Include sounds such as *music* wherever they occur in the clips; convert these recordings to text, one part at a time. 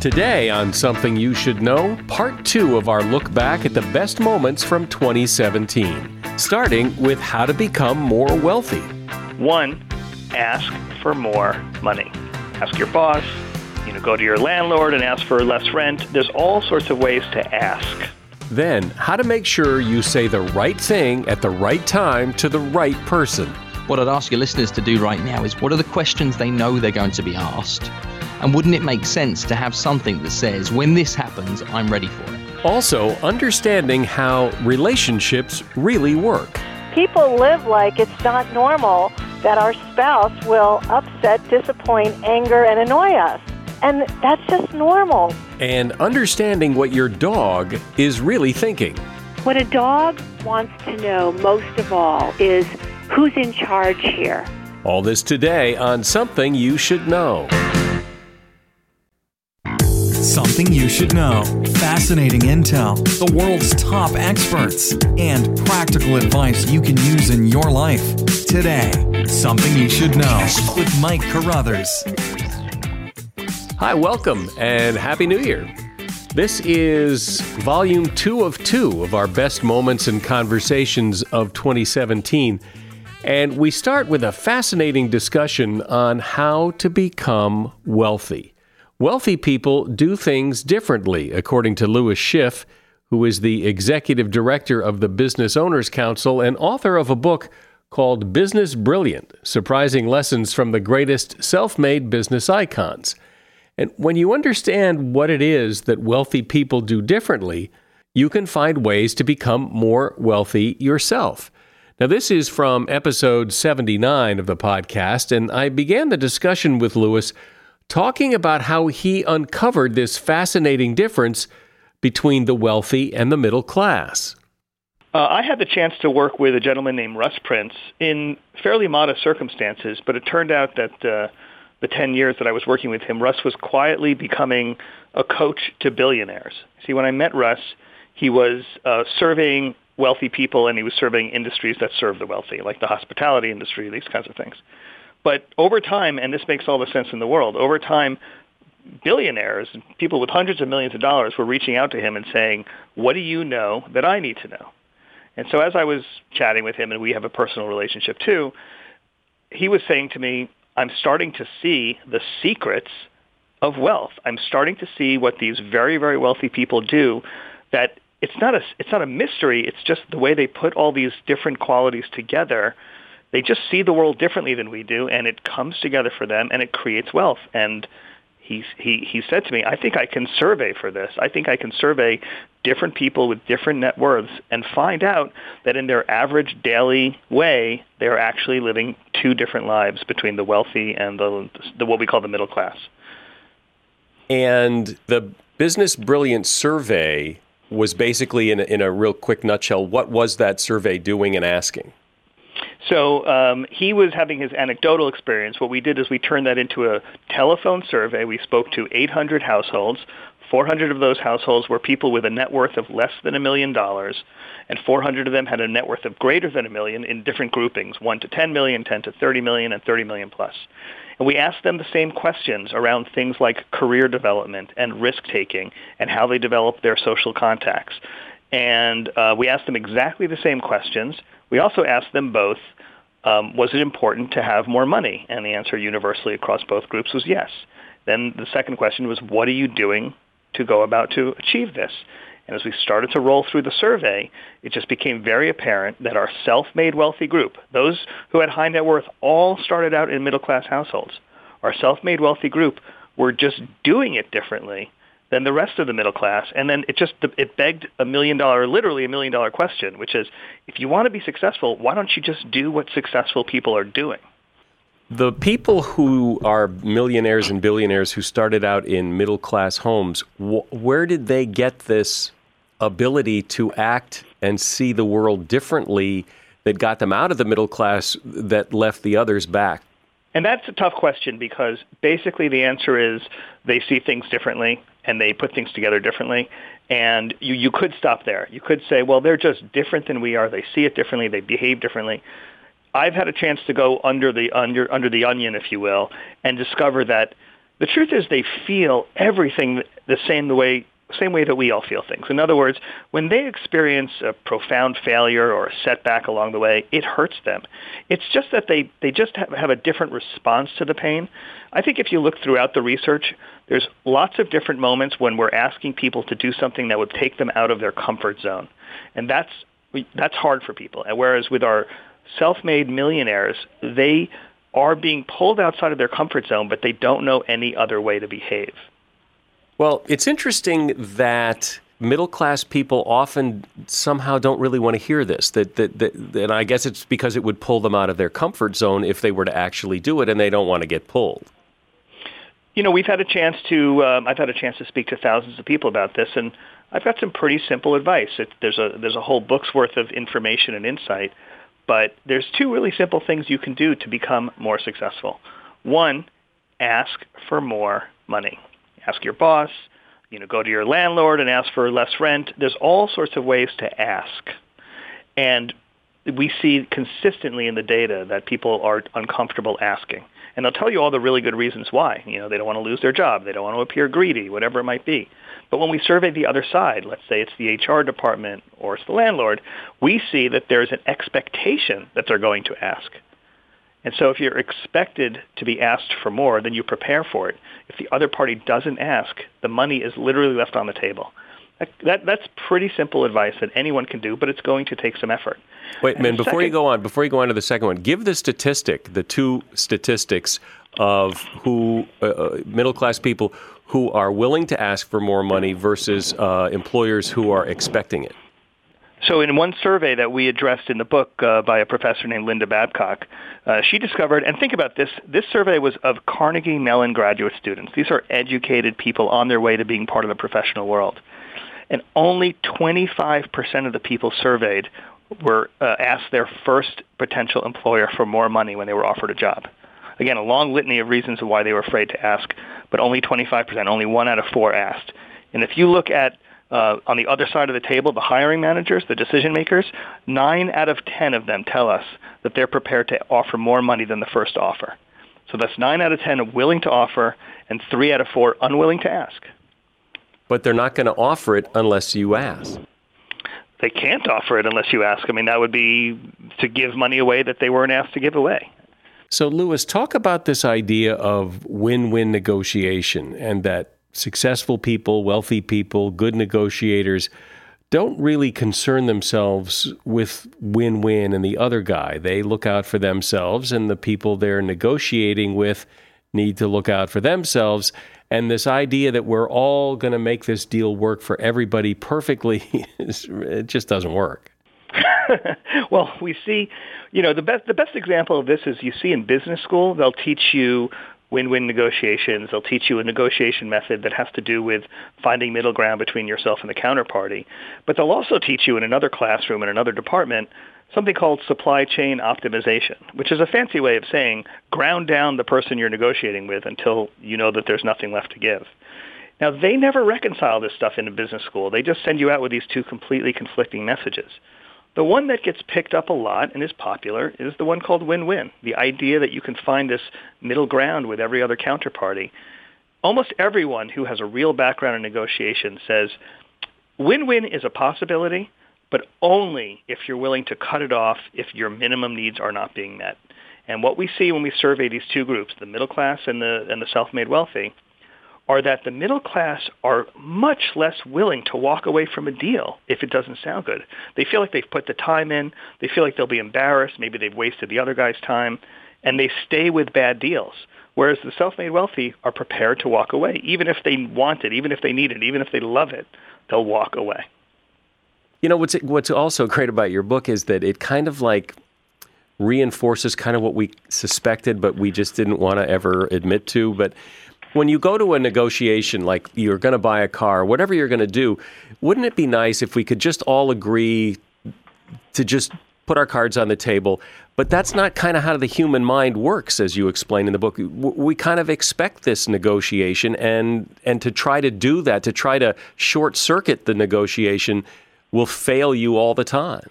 Today, on Something You Should Know, part two of our look back at the best moments from 2017, starting with how to become more wealthy. One, ask for more money. Ask your boss, you know, go to your landlord and ask for less rent. There's all sorts of ways to ask. Then, how to make sure you say the right thing at the right time to the right person. What I'd ask your listeners to do right now is what are the questions they know they're going to be asked? And wouldn't it make sense to have something that says, when this happens, I'm ready for it? Also, understanding how relationships really work. People live like it's not normal that our spouse will upset, disappoint, anger, and annoy us. And that's just normal. And understanding what your dog is really thinking. What a dog wants to know most of all is who's in charge here. All this today on Something You Should Know. Something you should know. Fascinating intel, the world's top experts, and practical advice you can use in your life. Today, Something You Should Know with Mike Carruthers. Hi, welcome, and Happy New Year. This is volume two of two of our best moments and conversations of 2017. And we start with a fascinating discussion on how to become wealthy. Wealthy people do things differently, according to Lewis Schiff, who is the executive director of the Business Owners Council and author of a book called Business Brilliant Surprising Lessons from the Greatest Self Made Business Icons. And when you understand what it is that wealthy people do differently, you can find ways to become more wealthy yourself. Now, this is from episode 79 of the podcast, and I began the discussion with Lewis talking about how he uncovered this fascinating difference between the wealthy and the middle class. Uh, I had the chance to work with a gentleman named Russ Prince in fairly modest circumstances, but it turned out that uh, the 10 years that I was working with him, Russ was quietly becoming a coach to billionaires. See, when I met Russ, he was uh, surveying wealthy people and he was serving industries that serve the wealthy, like the hospitality industry, these kinds of things. But over time, and this makes all the sense in the world, over time, billionaires, people with hundreds of millions of dollars were reaching out to him and saying, what do you know that I need to know? And so as I was chatting with him, and we have a personal relationship too, he was saying to me, I'm starting to see the secrets of wealth. I'm starting to see what these very, very wealthy people do that it's not a, it's not a mystery. It's just the way they put all these different qualities together they just see the world differently than we do, and it comes together for them, and it creates wealth. And he he he said to me, "I think I can survey for this. I think I can survey different people with different net worths and find out that in their average daily way, they are actually living two different lives between the wealthy and the, the what we call the middle class." And the Business Brilliant survey was basically, in a, in a real quick nutshell, what was that survey doing and asking? So um, he was having his anecdotal experience. What we did is we turned that into a telephone survey. We spoke to 800 households. 400 of those households were people with a net worth of less than a million dollars, and 400 of them had a net worth of greater than a million in different groupings, 1 to 10 million, 10 to 30 million, and 30 million plus. And we asked them the same questions around things like career development and risk-taking and how they develop their social contacts. And uh, we asked them exactly the same questions. We also asked them both, um, was it important to have more money? And the answer universally across both groups was yes. Then the second question was, what are you doing to go about to achieve this? And as we started to roll through the survey, it just became very apparent that our self-made wealthy group, those who had high net worth, all started out in middle-class households. Our self-made wealthy group were just doing it differently than the rest of the middle class. And then it just it begged a million dollar, literally a million dollar question, which is, if you want to be successful, why don't you just do what successful people are doing? The people who are millionaires and billionaires who started out in middle class homes, wh- where did they get this ability to act and see the world differently that got them out of the middle class that left the others back? And that's a tough question because basically the answer is they see things differently and they put things together differently. And you, you could stop there. You could say, well, they're just different than we are. They see it differently. They behave differently. I've had a chance to go under the under under the onion, if you will, and discover that The truth is they feel everything the same the way same way that we all feel things. In other words, when they experience a profound failure or a setback along the way, it hurts them. It's just that they, they just have, have a different response to the pain. I think if you look throughout the research, there's lots of different moments when we're asking people to do something that would take them out of their comfort zone. And that's, that's hard for people. And whereas with our self-made millionaires, they are being pulled outside of their comfort zone, but they don't know any other way to behave. Well, it's interesting that middle class people often somehow don't really want to hear this. That, that, that, and I guess it's because it would pull them out of their comfort zone if they were to actually do it, and they don't want to get pulled. You know, we've had a chance to. Um, I've had a chance to speak to thousands of people about this, and I've got some pretty simple advice. It, there's a there's a whole book's worth of information and insight, but there's two really simple things you can do to become more successful. One, ask for more money ask your boss, you know, go to your landlord and ask for less rent. There's all sorts of ways to ask. And we see consistently in the data that people are uncomfortable asking. And they'll tell you all the really good reasons why. You know, they don't want to lose their job. They don't want to appear greedy, whatever it might be. But when we survey the other side, let's say it's the HR department or it's the landlord, we see that there's an expectation that they're going to ask. And so if you're expected to be asked for more, then you prepare for it. If the other party doesn't ask, the money is literally left on the table. That, that, that's pretty simple advice that anyone can do, but it's going to take some effort. Wait, man, before second, you go on, before you go on to the second one, give the statistic, the two statistics of who uh, uh middle class people who are willing to ask for more money versus uh, employers who are expecting it. So in one survey that we addressed in the book uh, by a professor named Linda Babcock, uh, she discovered, and think about this, this survey was of Carnegie Mellon graduate students. These are educated people on their way to being part of the professional world. And only 25% of the people surveyed were uh, asked their first potential employer for more money when they were offered a job. Again, a long litany of reasons why they were afraid to ask, but only 25%, only one out of four asked. And if you look at uh, on the other side of the table, the hiring managers, the decision makers, nine out of ten of them tell us that they're prepared to offer more money than the first offer. So that's nine out of ten willing to offer, and three out of four unwilling to ask. But they're not going to offer it unless you ask. They can't offer it unless you ask. I mean, that would be to give money away that they weren't asked to give away. So, Lewis, talk about this idea of win win negotiation and that successful people, wealthy people, good negotiators don't really concern themselves with win win and the other guy. They look out for themselves, and the people they're negotiating with need to look out for themselves. And this idea that we're all going to make this deal work for everybody perfectly, *laughs* it just doesn't work. *laughs* well, we see, you know, the best the best example of this is you see in business school. They'll teach you win-win negotiations. They'll teach you a negotiation method that has to do with finding middle ground between yourself and the counterparty. But they'll also teach you in another classroom in another department something called supply chain optimization, which is a fancy way of saying ground down the person you're negotiating with until you know that there's nothing left to give. Now, they never reconcile this stuff in a business school. They just send you out with these two completely conflicting messages. The one that gets picked up a lot and is popular is the one called win-win, the idea that you can find this middle ground with every other counterparty. Almost everyone who has a real background in negotiation says win-win is a possibility, but only if you're willing to cut it off if your minimum needs are not being met. And what we see when we survey these two groups, the middle class and the, and the self-made wealthy, are that the middle class are much less willing to walk away from a deal if it doesn't sound good. They feel like they've put the time in. They feel like they'll be embarrassed. Maybe they've wasted the other guy's time. And they stay with bad deals. Whereas the self-made wealthy are prepared to walk away. Even if they want it, even if they need it, even if they love it, they'll walk away. You know, what's, what's also *laughs* great about your book is that it kind of like reinforces kind of what we suspected, but we just didn't want to ever admit to. But when you go to a negotiation, like you're going to buy a car, whatever you're going to do, wouldn't it be nice if we could just all agree to just put our cards on the table? But that's not kind of how the human mind works, as you explain in the book. We kind of expect this negotiation, and and to try to do that, to try to short circuit the negotiation, will fail you all the time.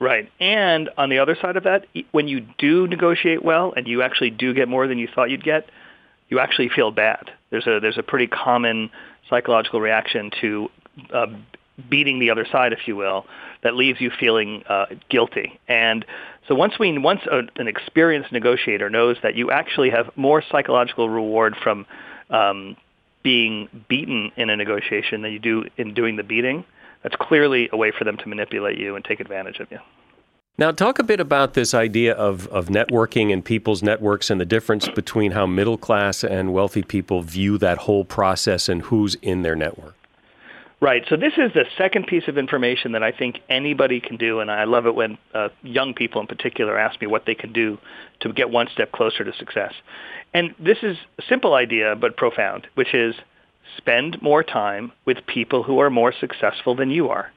Right. And on the other side of that, when you do negotiate well and you actually do get more than you thought you'd get, you actually feel bad. There's a there's a pretty common psychological reaction to uh, beating the other side, if you will, that leaves you feeling uh, guilty. And so once we once a, an experienced negotiator knows that you actually have more psychological reward from um, being beaten in a negotiation than you do in doing the beating, that's clearly a way for them to manipulate you and take advantage of you. Now, talk a bit about this idea of, of networking and people's networks and the difference between how middle class and wealthy people view that whole process and who's in their network. Right. So this is the second piece of information that I think anybody can do, and I love it when uh, young people in particular ask me what they can do to get one step closer to success. And this is a simple idea but profound, which is spend more time with people who are more successful than you are.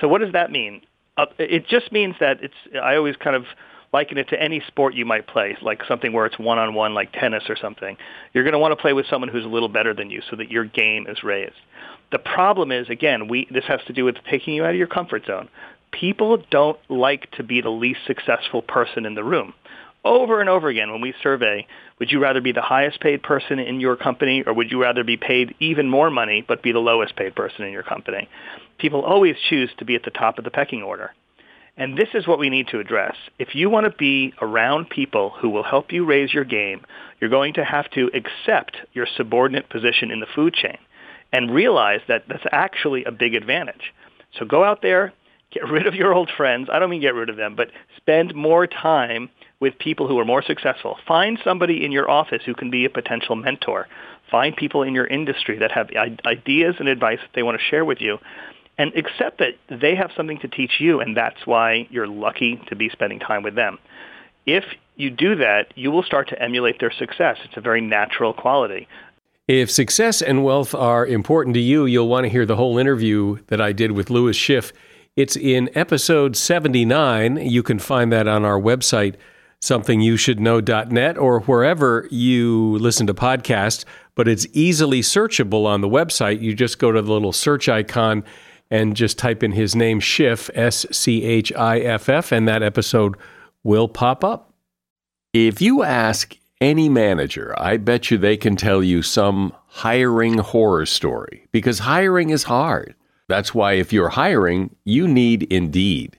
So what does that mean? Uh, it just means that it's. I always kind of liken it to any sport you might play, like something where it's one-on-one, like tennis or something. You're going to want to play with someone who's a little better than you, so that your game is raised. The problem is, again, we, this has to do with taking you out of your comfort zone. People don't like to be the least successful person in the room. Over and over again, when we survey, would you rather be the highest paid person in your company or would you rather be paid even more money but be the lowest paid person in your company? People always choose to be at the top of the pecking order. And this is what we need to address. If you want to be around people who will help you raise your game, you're going to have to accept your subordinate position in the food chain and realize that that's actually a big advantage. So go out there, get rid of your old friends. I don't mean get rid of them, but spend more time with people who are more successful. Find somebody in your office who can be a potential mentor. Find people in your industry that have ideas and advice that they want to share with you. And accept that they have something to teach you, and that's why you're lucky to be spending time with them. If you do that, you will start to emulate their success. It's a very natural quality. If success and wealth are important to you, you'll want to hear the whole interview that I did with Lewis Schiff. It's in episode 79. You can find that on our website, somethingyoushouldknow.net, or wherever you listen to podcasts, but it's easily searchable on the website. You just go to the little search icon and just type in his name, Schiff, S C H I F F, and that episode will pop up. If you ask any manager, I bet you they can tell you some hiring horror story because hiring is hard. That's why if you're hiring, you need Indeed.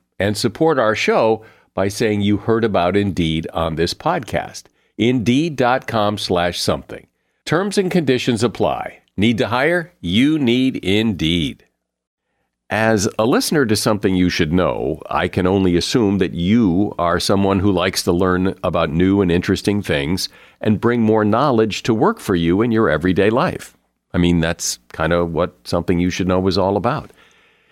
and support our show by saying you heard about Indeed on this podcast. Indeed.com slash something. Terms and conditions apply. Need to hire? You need Indeed. As a listener to something you should know, I can only assume that you are someone who likes to learn about new and interesting things and bring more knowledge to work for you in your everyday life. I mean, that's kind of what something you should know is all about.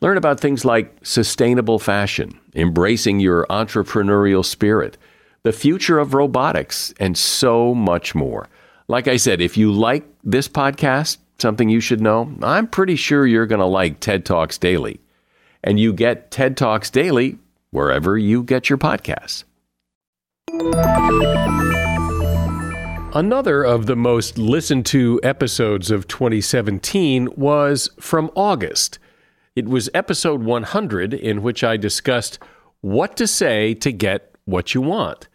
Learn about things like sustainable fashion, embracing your entrepreneurial spirit, the future of robotics, and so much more. Like I said, if you like this podcast, something you should know? I'm pretty sure you're going to like TED Talks Daily. And you get TED Talks Daily wherever you get your podcasts. Another of the most listened to episodes of 2017 was from August. It was episode 100 in which I discussed what to say to get what you want.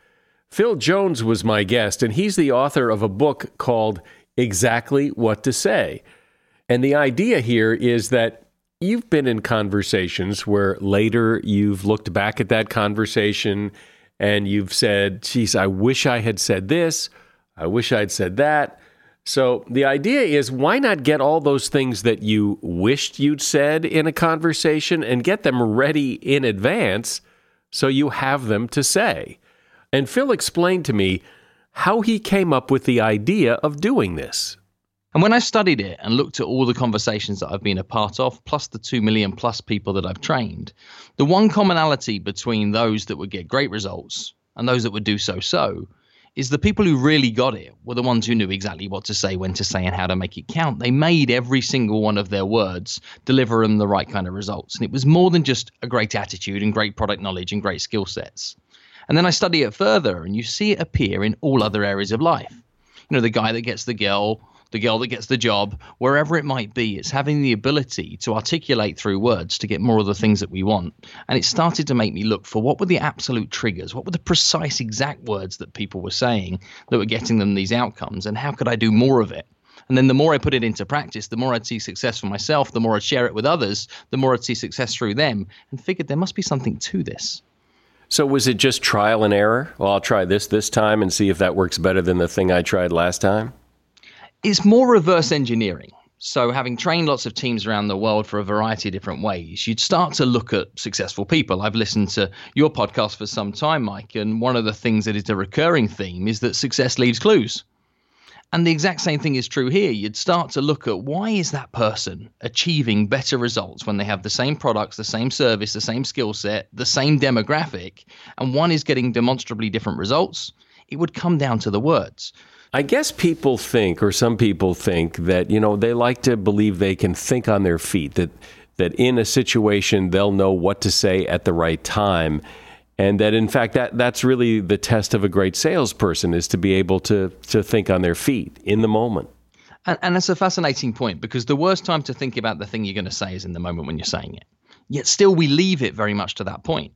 Phil Jones was my guest, and he's the author of a book called Exactly What to Say. And the idea here is that you've been in conversations where later you've looked back at that conversation and you've said, geez, I wish I had said this. I wish I'd said that. So the idea is why not get all those things that you wished you'd said in a conversation and get them ready in advance so you have them to say? And Phil explained to me how he came up with the idea of doing this. And when I studied it and looked at all the conversations that I've been a part of, plus the 2 million plus people that I've trained, the one commonality between those that would get great results and those that would do so so is the people who really got it were the ones who knew exactly what to say, when to say, and how to make it count. They made every single one of their words deliver them the right kind of results. And it was more than just a great attitude and great product knowledge and great skill sets. And then I study it further, and you see it appear in all other areas of life. You know, the guy that gets the girl the girl that gets the job, wherever it might be. It's having the ability to articulate through words to get more of the things that we want. And it started to make me look for what were the absolute triggers, what were the precise exact words that people were saying that were getting them these outcomes, and how could I do more of it? And then the more I put it into practice, the more I'd see success for myself, the more I'd share it with others, the more I'd see success through them, and figured there must be something to this. So was it just trial and error? Well, I'll try this this time and see if that works better than the thing I tried last time? It's more reverse engineering. So, having trained lots of teams around the world for a variety of different ways, you'd start to look at successful people. I've listened to your podcast for some time, Mike, and one of the things that is a recurring theme is that success leaves clues. And the exact same thing is true here. You'd start to look at why is that person achieving better results when they have the same products, the same service, the same skill set, the same demographic, and one is getting demonstrably different results? It would come down to the words. I guess people think, or some people think, that you know they like to believe they can think on their feet. That that in a situation they'll know what to say at the right time, and that in fact that that's really the test of a great salesperson is to be able to to think on their feet in the moment. And, and that's a fascinating point because the worst time to think about the thing you're going to say is in the moment when you're saying it. Yet still, we leave it very much to that point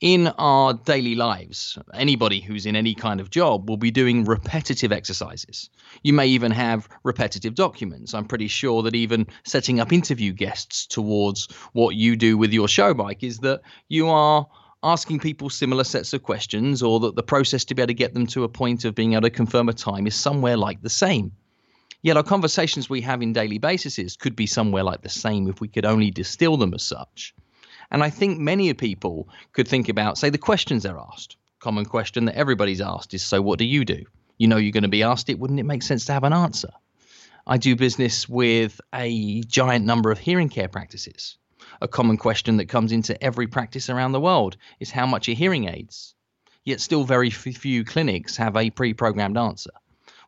in our daily lives, anybody who's in any kind of job will be doing repetitive exercises. You may even have repetitive documents. I'm pretty sure that even setting up interview guests towards what you do with your show, Mike, is that you are asking people similar sets of questions or that the process to be able to get them to a point of being able to confirm a time is somewhere like the same. Yet our conversations we have in daily basis could be somewhere like the same if we could only distill them as such. And I think many people could think about, say, the questions they're asked. Common question that everybody's asked is, So what do you do? You know you're going to be asked it. Wouldn't it make sense to have an answer? I do business with a giant number of hearing care practices. A common question that comes into every practice around the world is how much are hearing aids? Yet still very few clinics have a pre-programmed answer.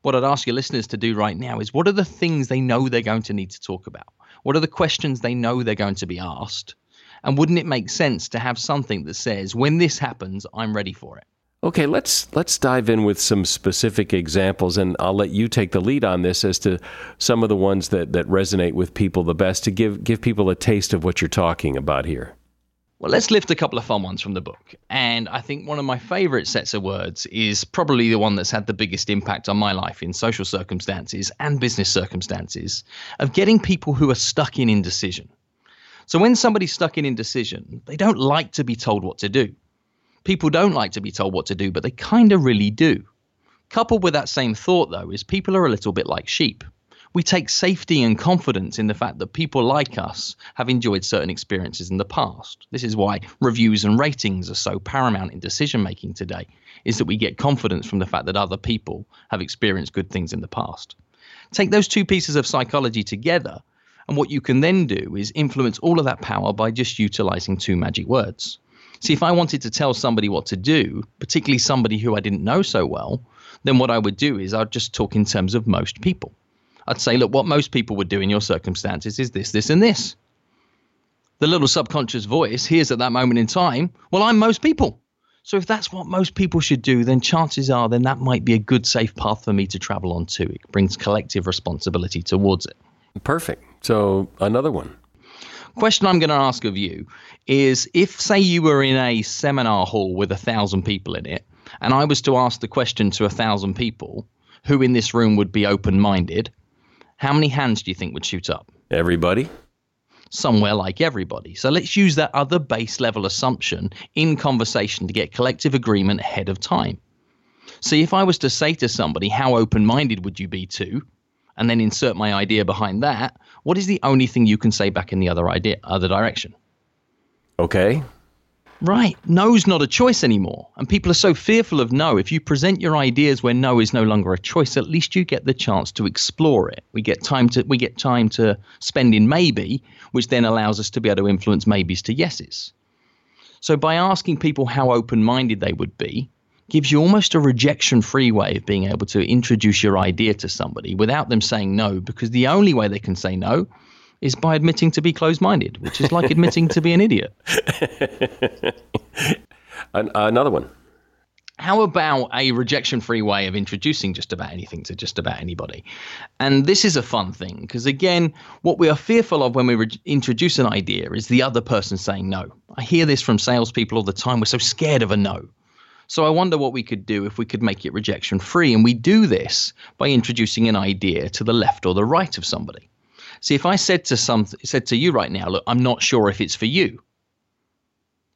What I'd ask your listeners to do right now is what are the things they know they're going to need to talk about? What are the questions they know they're going to be asked? And wouldn't it make sense to have something that says, when this happens, I'm ready for it? Okay, let's let's dive in with some specific examples, and I'll let you take the lead on this as to some of the ones that, that resonate with people the best to give give people a taste of what you're talking about here. Well, let's lift a couple of fun ones from the book. And I think one of my favorite sets of words is probably the one that's had the biggest impact on my life in social circumstances and business circumstances of getting people who are stuck in indecision. So when somebody's stuck in indecision, they don't like to be told what to do. People don't like to be told what to do, but they kind of really do. Coupled with that same thought, though, is people are a little bit like sheep. We take safety and confidence in the fact that people like us have enjoyed certain experiences in the past. This is why reviews and ratings are so paramount in decision making today, is that we get confidence from the fact that other people have experienced good things in the past. Take those two pieces of psychology together, and what you can then do is influence all of that power by just utilizing two magic words. See, if I wanted to tell somebody what to do, particularly somebody who I didn't know so well, then what I would do is I'd just talk in terms of most people. I'd say, look, what most people would do in your circumstances is this, this, and this. The little subconscious voice hears at that moment in time, well, I'm most people. So if that's what most people should do, then chances are then that might be a good safe path for me to travel on too. It brings collective responsibility towards it. Perfect. So another one. Question I'm going to ask of you is if, say, you were in a seminar hall with a thousand people in it, and I was to ask the question to a thousand people, who in this room would be open minded, how many hands do you think would shoot up? Everybody? Somewhere like everybody. So let's use that other base level assumption in conversation to get collective agreement ahead of time. See, if I was to say to somebody, how open minded would you be to? And then insert my idea behind that, what is the only thing you can say back in the other idea, other direction? Okay. Right. No's not a choice anymore. And people are so fearful of no. If you present your ideas where no is no longer a choice, at least you get the chance to explore it. We get time to we get time to spend in maybe, which then allows us to be able to influence maybes to yeses. So by asking people how open-minded they would be, gives you almost a rejection-free way of being able to introduce your idea to somebody without them saying no, because the only way they can say no is by admitting to be closed minded, which is like admitting to be an idiot. *laughs* Another one. How about a rejection free way of introducing just about anything to just about anybody? And this is a fun thing because, again, what we are fearful of when we re- introduce an idea is the other person saying no. I hear this from salespeople all the time. We're so scared of a no. So I wonder what we could do if we could make it rejection free. And we do this by introducing an idea to the left or the right of somebody. See, if I said to some said to you right now, look, I'm not sure if it's for you.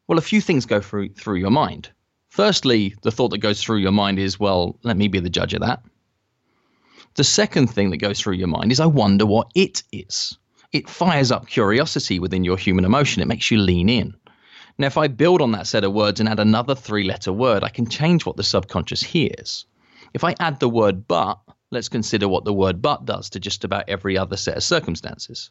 Well, a few things go through through your mind. Firstly, the thought that goes through your mind is, well, let me be the judge of that. The second thing that goes through your mind is, I wonder what it is. It fires up curiosity within your human emotion. It makes you lean in. Now, if I build on that set of words and add another three letter word, I can change what the subconscious hears. If I add the word but, let's consider what the word but does to just about every other set of circumstances.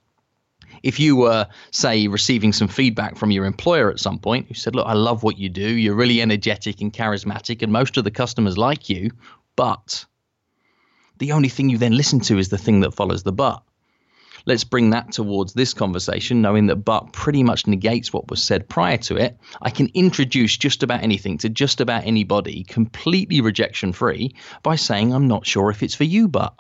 If you were, say, receiving some feedback from your employer at some point who said, Look, I love what you do, you're really energetic and charismatic, and most of the customers like you, but the only thing you then listen to is the thing that follows the but let's bring that towards this conversation, knowing that but pretty much negates what was said prior to it. I can introduce just about anything to just about anybody completely rejection free by saying, I'm not sure if it's for you, but.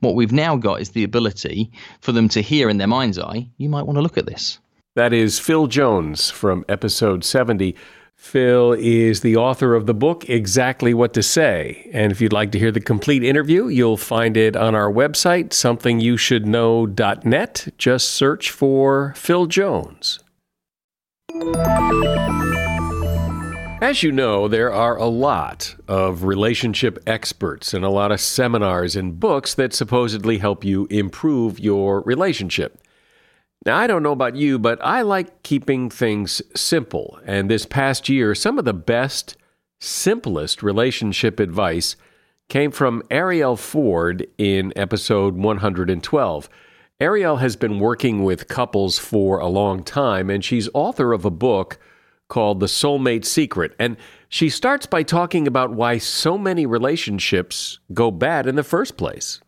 What we've now got is the ability for them to hear in their mind's eye, you might want to look at this. That is Phil Jones from episode 70 Phil is the author of the book, Exactly What to Say. And if you'd like to hear the complete interview, you'll find it on our website, somethingyoushouldknow.net. Just search for Phil Jones. As you know, there are a lot of relationship experts and a lot of seminars and books that supposedly help you improve your relationship. Now, I don't know about you, but I like keeping things simple. And this past year, some of the best, simplest relationship advice came from Arielle Ford in episode 112. Arielle has been working with couples for a long time, and she's author of a book called The Soulmate Secret. And she starts by talking about why so many relationships go bad in the first place.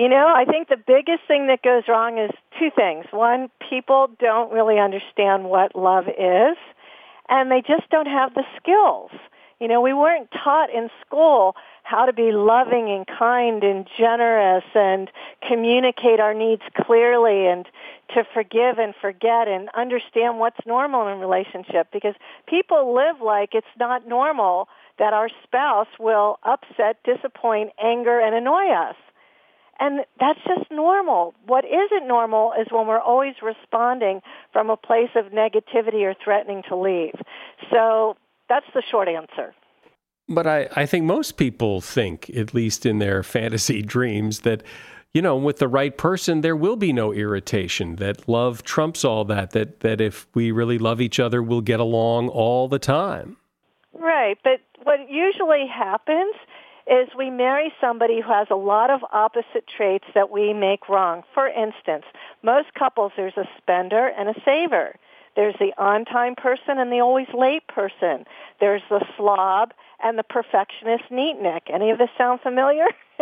You know, I think the biggest thing that goes wrong is two things. One, people don't really understand what love is, and they just don't have the skills. You know, we weren't taught in school how to be loving and kind and generous and communicate our needs clearly and to forgive and forget and understand what's normal in a relationship because people live like it's not normal that our spouse will upset, disappoint, anger, and annoy us. And that's just normal. What isn't normal is when we're always responding from a place of negativity or threatening to leave. So that's the short answer. But I, I think most people think, at least in their *laughs* fantasy dreams, that, you know, with the right person, there will be no irritation, that love trumps all that, that, that if we really love each other, we'll get along all the time. Right. But what usually happens is we marry somebody who has a lot of opposite traits that we make wrong. For instance, most couples, there's a spender and a saver. There's the on-time person and the always late person. There's the slob and the perfectionist neatnik. Any of this sound familiar? *laughs*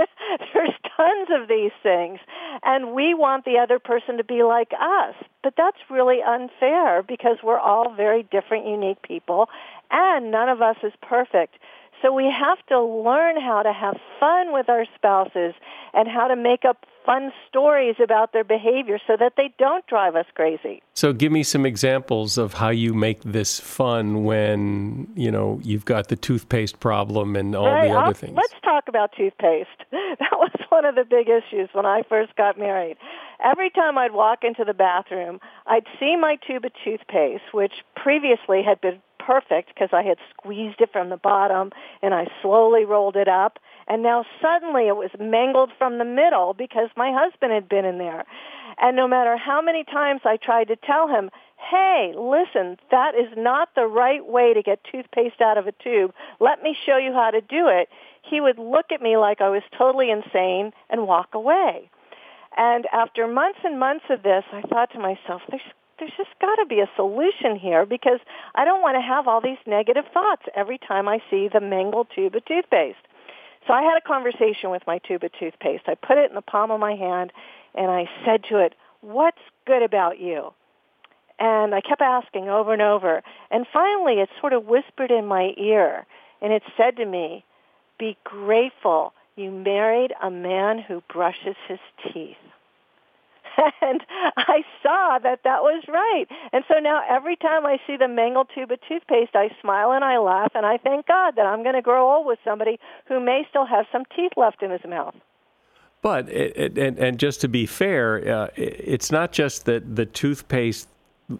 There's tons of these things. And we want the other person to be like us. But that's really unfair because we're all very different, unique people, and none of us is perfect. So we have to learn how to have fun with our spouses and how to make up fun stories about their behavior so that they don't drive us crazy. So give me some examples of how you make this fun when, you know, you've got the toothpaste problem and all right, the other I'll, things. Let's talk about toothpaste. *laughs* That was one of the big issues when I first got married. Every time I'd walk into the bathroom, I'd see my tube of toothpaste, which previously had been perfect because I had squeezed it from the bottom and I slowly rolled it up and now suddenly it was mangled from the middle because my husband had been in there. And no matter how many times I tried to tell him, hey, listen, that is not the right way to get toothpaste out of a tube. Let me show you how to do it. He would look at me like I was totally insane and walk away. And after months and months of this, I thought to myself, there's there's just got to be a solution here because I don't want to have all these negative thoughts every time I see the mangled tube of toothpaste. So I had a conversation with my tube of toothpaste. I put it in the palm of my hand and I said to it, what's good about you? And I kept asking over and over. And finally it sort of whispered in my ear and it said to me, be grateful you married a man who brushes his teeth. *laughs* and I saw that that was right. And so now every time I see the mangled tube of toothpaste, I smile and I laugh and I thank God that I'm going to grow old with somebody who may still have some teeth left in his mouth. But it, it, and, and just to be fair, uh, it's not just that the toothpaste,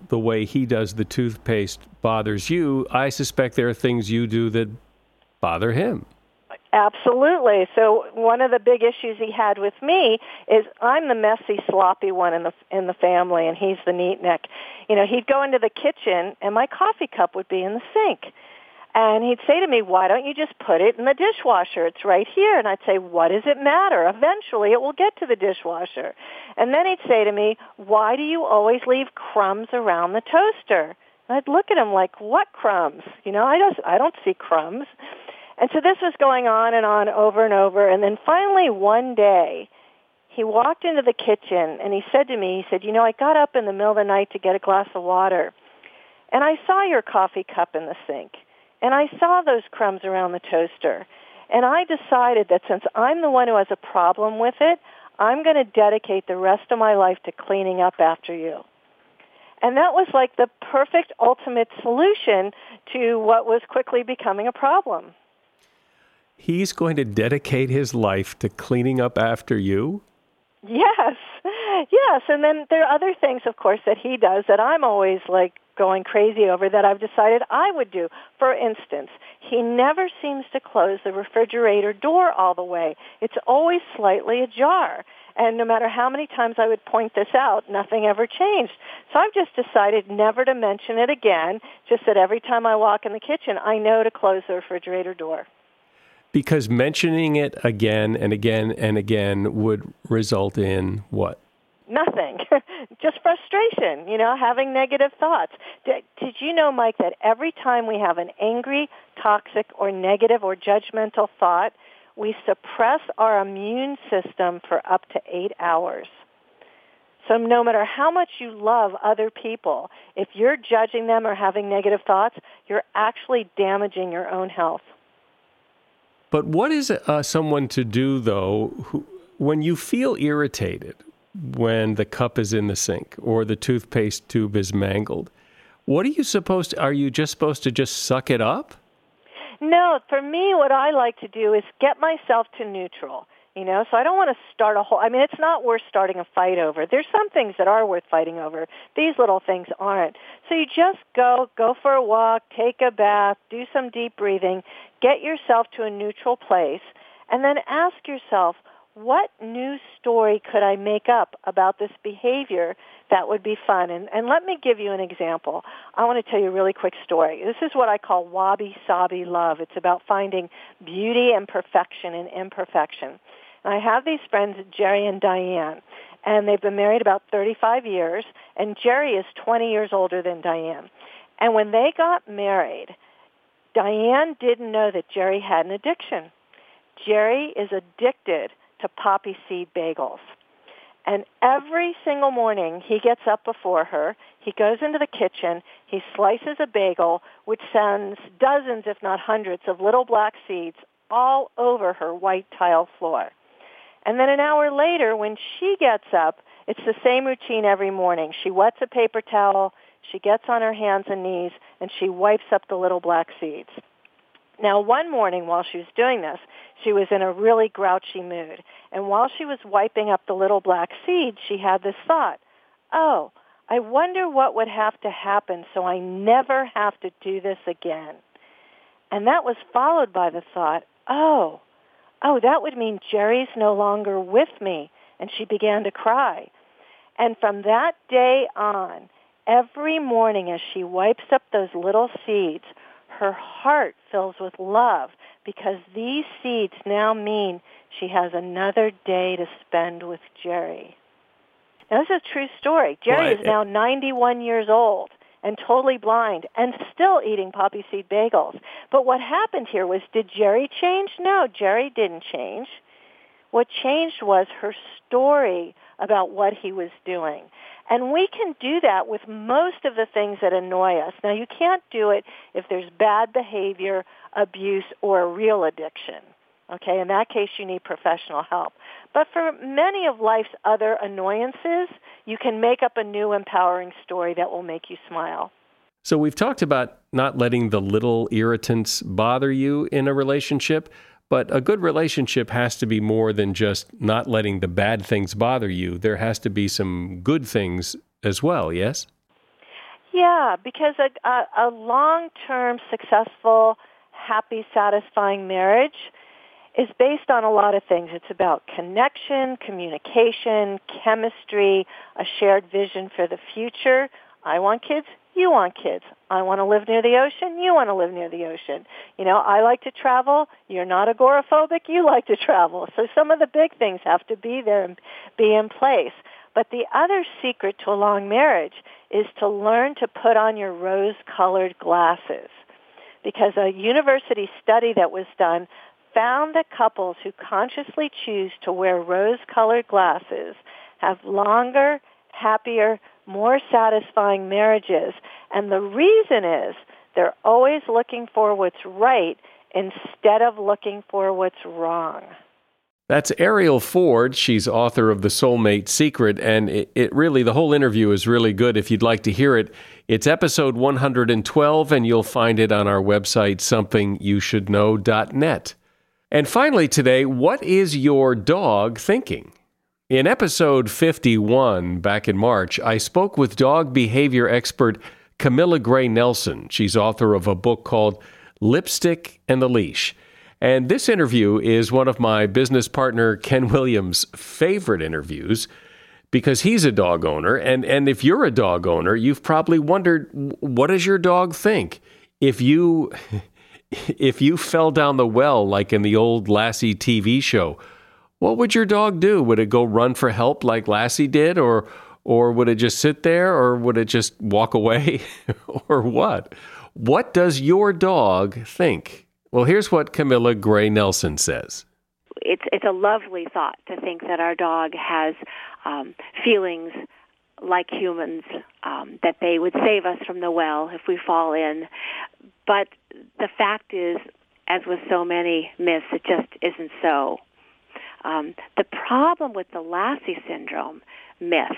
the way he does the toothpaste, bothers you. I suspect there are things you do that bother him. Absolutely. So one of the big issues he had with me is I'm the messy, sloppy one in the in the family, and he's the neatnik. You know, he'd go into the kitchen, and my coffee cup would be in the sink, and he'd say to me, "Why don't you just put it in the dishwasher? It's right here." And I'd say, "What does it matter? Eventually, it will get to the dishwasher." And then he'd say to me, "Why do you always leave crumbs around the toaster?" And I'd look at him like, "What crumbs? You know, I don't I don't see crumbs." And so this was going on and on over and over. And then finally one day, he walked into the kitchen and he said to me, he said, you know, I got up in the middle of the night to get a glass of water. And I saw your coffee cup in the sink. And I saw those crumbs around the toaster. And I decided that since I'm the one who has a problem with it, I'm going to dedicate the rest of my life to cleaning up after you. And that was like the perfect ultimate solution to what was quickly becoming a problem he's going to dedicate his life to cleaning up after you? Yes. Yes. And then there are other things, of course, that he does that I'm always like going crazy over that I've decided I would do. For instance, he never seems to close the refrigerator door all the way. It's always slightly ajar. And no matter how many times I would point this out, nothing ever changed. So I've just decided never to mention it again, just that every time I walk in the kitchen, I know to close the refrigerator door because mentioning it again and again and again would result in what? Nothing. *laughs* Just frustration, you know, having negative thoughts. Did, did you know, Mike, that every time we have an angry, toxic, or negative or judgmental thought, we suppress our immune system for up to eight hours. So no matter how much you love other people, if you're judging them or having negative thoughts, you're actually damaging your own health. But what is uh, someone to do, though, who, when you feel irritated when the cup is in the sink or the toothpaste tube is mangled? What are you supposed to, are you just supposed to just suck it up? No, for me, what I like to do is get myself to neutral. You know, so I don't want to start a whole. I mean, it's not worth starting a fight over. There's some things that are worth fighting over. These little things aren't. So you just go, go for a walk, take a bath, do some deep breathing, get yourself to a neutral place, and then ask yourself, what new story could I make up about this behavior that would be fun? And, and let me give you an example. I want to tell you a really quick story. This is what I call wabi sabi love. It's about finding beauty and perfection in imperfection. And I have these friends, Jerry and Diane, and they've been married about 35 years, and Jerry is 20 years older than Diane. And when they got married, Diane didn't know that Jerry had an addiction. Jerry is addicted to poppy seed bagels. And every single morning he gets up before her, he goes into the kitchen, he slices a bagel, which sends dozens, if not hundreds, of little black seeds all over her white tile floor. And then an hour later, when she gets up, it's the same routine every morning. She wets a paper towel, she gets on her hands and knees, and she wipes up the little black seeds. Now, one morning while she was doing this, she was in a really grouchy mood. And while she was wiping up the little black seeds, she had this thought, oh, I wonder what would have to happen so I never have to do this again. And that was followed by the thought, oh, oh, that would mean Jerry's no longer with me. And she began to cry. And from that day on, every morning as she wipes up those little seeds, her heart fills with love because these seeds now mean she has another day to spend with Jerry. Now, this is a true story. Jerry is now 91 years old and totally blind and still eating poppy seed bagels. But what happened here was, did Jerry change? No, Jerry didn't change. What changed was her story about what he was doing. And we can do that with most of the things that annoy us. Now, you can't do it if there's bad behavior, abuse, or real addiction. Okay, in that case, you need professional help. But for many of life's other annoyances, you can make up a new empowering story that will make you smile. So, we've talked about not letting the little irritants bother you in a relationship. But a good relationship has to be more than just not letting the bad things bother you. There has to be some good things as well, yes? Yeah, because a, a, a long-term, successful, happy, satisfying marriage is based on a lot of things. It's about connection, communication, chemistry, a shared vision for the future. I want kids. You want kids. I want to live near the ocean. You want to live near the ocean. You know, I like to travel. You're not agoraphobic. You like to travel. So some of the big things have to be there and be in place. But the other secret to a long marriage is to learn to put on your rose-colored glasses. Because a university study that was done found that couples who consciously choose to wear rose-colored glasses have longer, happier, more satisfying marriages. And the reason is they're always looking for what's right instead of looking for what's wrong. That's Arielle Ford. She's author of The Soulmate Secret, and it, it, really, the whole interview is really good. If you'd like to hear it, it's episode 112, and you'll find it on our website, somethingyoushouldknow.net. And finally, today, what is your dog thinking? In episode 51, back in March, I spoke with dog behavior expert Camilla Gray Nelson. She's author of a book called Lipstick and the Leash. And this interview is one of my business partner Ken Williams' favorite interviews because he's a dog owner. And, and if you're a dog owner, you've probably wondered what does your dog think? If you *laughs* if you fell down the well like in the old Lassie TV show, what would your dog do? Would it go run for help like Lassie did, or or would it just sit there, or would it just walk away, *laughs* or what? What does your dog think? Well, here's what Camilla Gray Nelson says. It's it's a lovely thought to think that our dog has um, feelings like humans, um, that they would save us from the well if we fall in. But the fact is, as with so many myths, it just isn't so. Um, the problem with the Lassie syndrome myth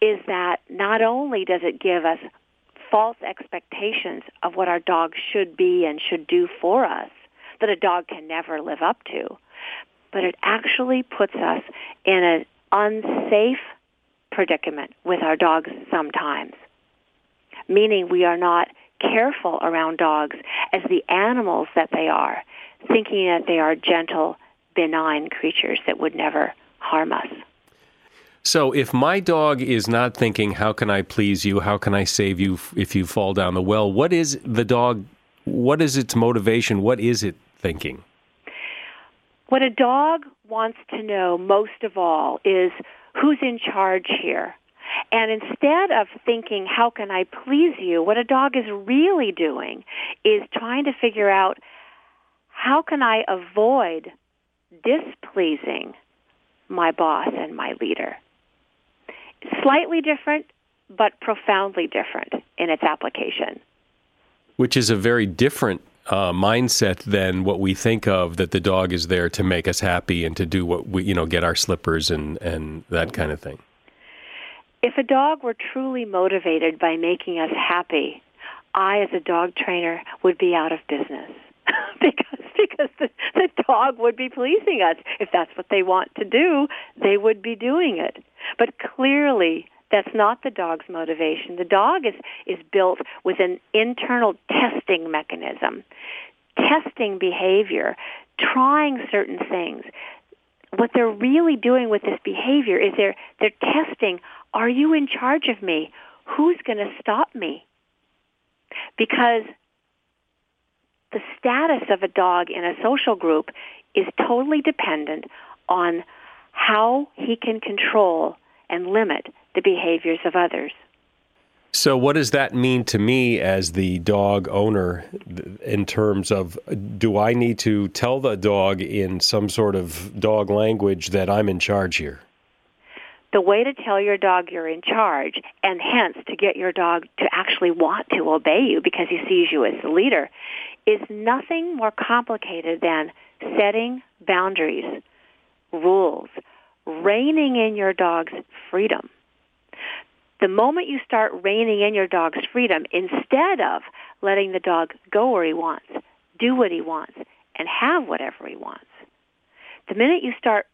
is that not only does it give us false expectations of what our dog should be and should do for us that a dog can never live up to, but it actually puts us in an unsafe predicament with our dogs sometimes, meaning we are not careful around dogs as the animals that they are, thinking that they are gentle benign creatures that would never harm us. So, if my dog is not thinking, How can I please you? How can I save you if you fall down the well? What is the dog? What is its motivation? What is it thinking? What a dog wants to know most of all is who's in charge here. And instead of thinking, how can I please you, what a dog is really doing is trying to figure out, how can I avoid displeasing my boss and my leader. slightly different, but profoundly different in its application. Which is a very different uh, mindset than what we think of that the dog is there to make us happy and to do what we, you know, get our slippers and, and that kind of thing. If a dog were truly motivated by making us happy, I, as a dog trainer, would be out of business. *laughs* because because the, the dog would be pleasing us. If that's what they want to do, they would be doing it. But clearly, that's not the dog's motivation. The dog is, is built with an internal testing mechanism, testing behavior, trying certain things. What they're really doing with this behavior is they're, they're testing, are you in charge of me? Who's going to stop me? Because the status of a dog in a social group is totally dependent on how he can control and limit the behaviors of others. So, what does that mean to me as the dog owner in terms of do I need to tell the dog in some sort of dog language that I'm in charge here? The way to tell your dog you're in charge, and hence to get your dog to actually want to obey you because he sees you as the leader, is nothing more complicated than setting boundaries, rules, reining in your dog's freedom. The moment you start reining in your dog's freedom, instead of letting the dog go where he wants, do what he wants, and have whatever he wants, the minute you start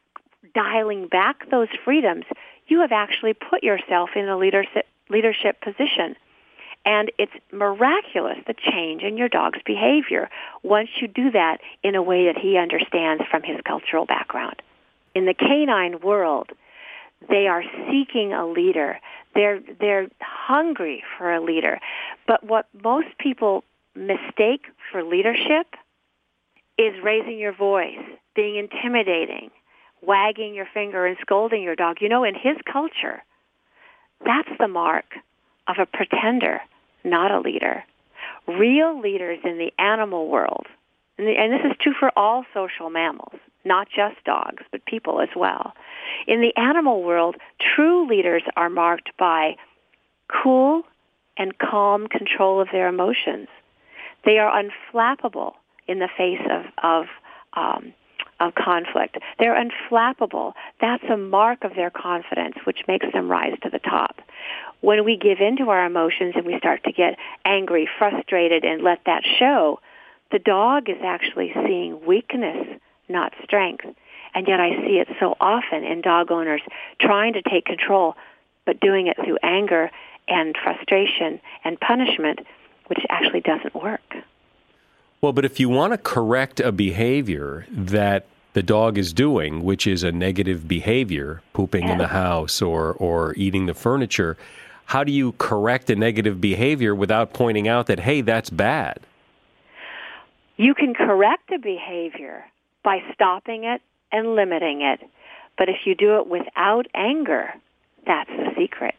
dialing back those freedoms, you have actually put yourself in a leadership, leadership position. And it's miraculous the change in your dog's behavior once you do that in a way that he understands from his cultural background. In the canine world, they are seeking a leader. They're they're hungry for a leader. But what most people mistake for leadership is raising your voice, being intimidating, wagging your finger and scolding your dog. You know, in his culture, that's the mark of a pretender not a leader. Real leaders in the animal world, and, this is true for all social mammals, not just dogs, but people as well. In the animal world, true leaders are marked by cool and calm control of their emotions. They are unflappable in the face of, of um, of conflict. They're unflappable. That's a mark of their confidence, which makes them rise to the top. When we give in to our emotions and we start to get angry, frustrated, and let that show, the dog is actually seeing weakness, not strength. And yet I see it so often in dog owners trying to take control, but doing it through anger and frustration and punishment, which actually doesn't work. Well, but if you want to correct a behavior that the dog is doing, which is a negative behavior, pooping in the house or, or eating the furniture, how do you correct a negative behavior without pointing out that, hey, that's bad? You can correct a behavior by stopping it and limiting it. But if you do it without anger, that's the secret.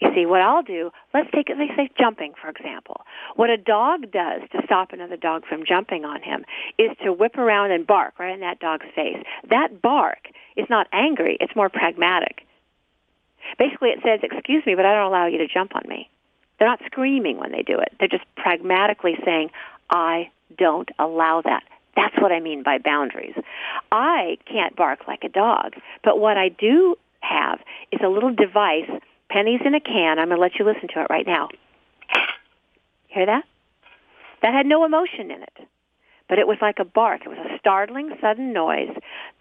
You see, what I'll do, let's take let's say jumping, for example. What a dog does to stop another dog from jumping on him is to whip around and bark right in that dog's face. That bark is not angry, it's more pragmatic. Basically, it says, excuse me, but I don't allow you to jump on me. They're not screaming when they do it. They're just pragmatically saying, I don't allow that. That's what I mean by boundaries. I can't bark like a dog, but what I do have is a little device pennies in a can. I'm going to let you listen to it right now. Hear that? That had no emotion in it. But it was like a bark. It was a startling, sudden noise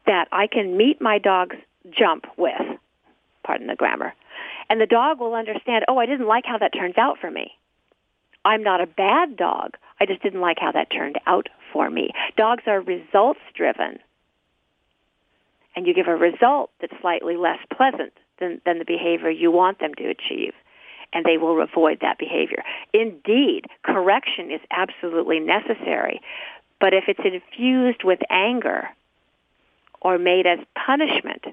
that I can meet my dog's jump with. Pardon the grammar. And the dog will understand, oh, I didn't like how that turns out for me. I'm not a bad dog. I just didn't like how that turned out for me. Dogs are results driven. And you give a result that's slightly less pleasant than, than the behavior you want them to achieve. And they will avoid that behavior. Indeed, correction is absolutely necessary. But if it's infused with anger or made as punishment,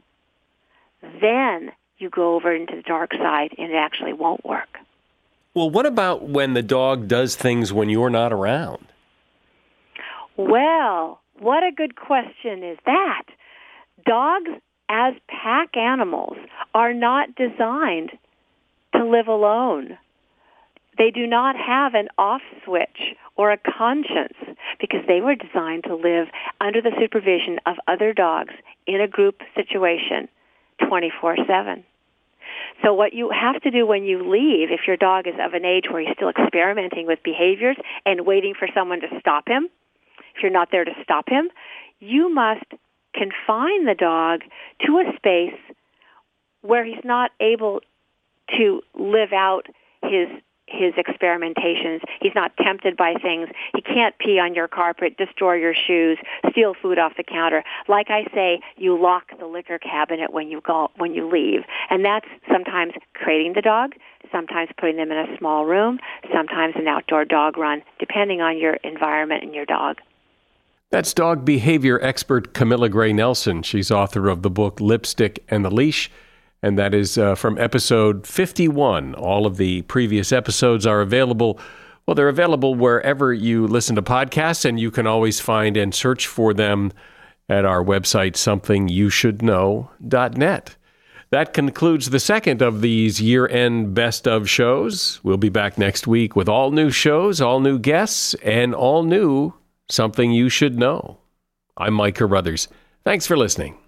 then you go over into the dark side and it actually won't work. Well, what about when the dog does things when you're not around? Well, what a good question is that. Dogs as pack animals, are not designed to live alone. They do not have an off switch or a conscience because they were designed to live under the supervision of other dogs in a group situation 24-7. So what you have to do when you leave, if your dog is of an age where he's still experimenting with behaviors and waiting for someone to stop him, if you're not there to stop him, you must confine the dog to a space where he's not able to live out his his experimentations. He's not tempted by things. He can't pee on your carpet, destroy your shoes, steal food off the counter. Like I say, you lock the liquor cabinet when you go when you leave. And that's sometimes creating the dog, sometimes putting them in a small room, sometimes an outdoor dog run, depending on your environment and your dog. That's dog behavior expert Camilla Gray Nelson. She's author of the book Lipstick and the Leash, and that is uh, from episode 51. All of the previous episodes are available. Well, they're available wherever you listen to podcasts, and you can always find and search for them at our website, somethingyoushouldknow.net. That concludes the second of these year end best of shows. We'll be back next week with all new shows, all new guests, and all new Something You Should Know. I'm Mike Carruthers. Thanks for listening.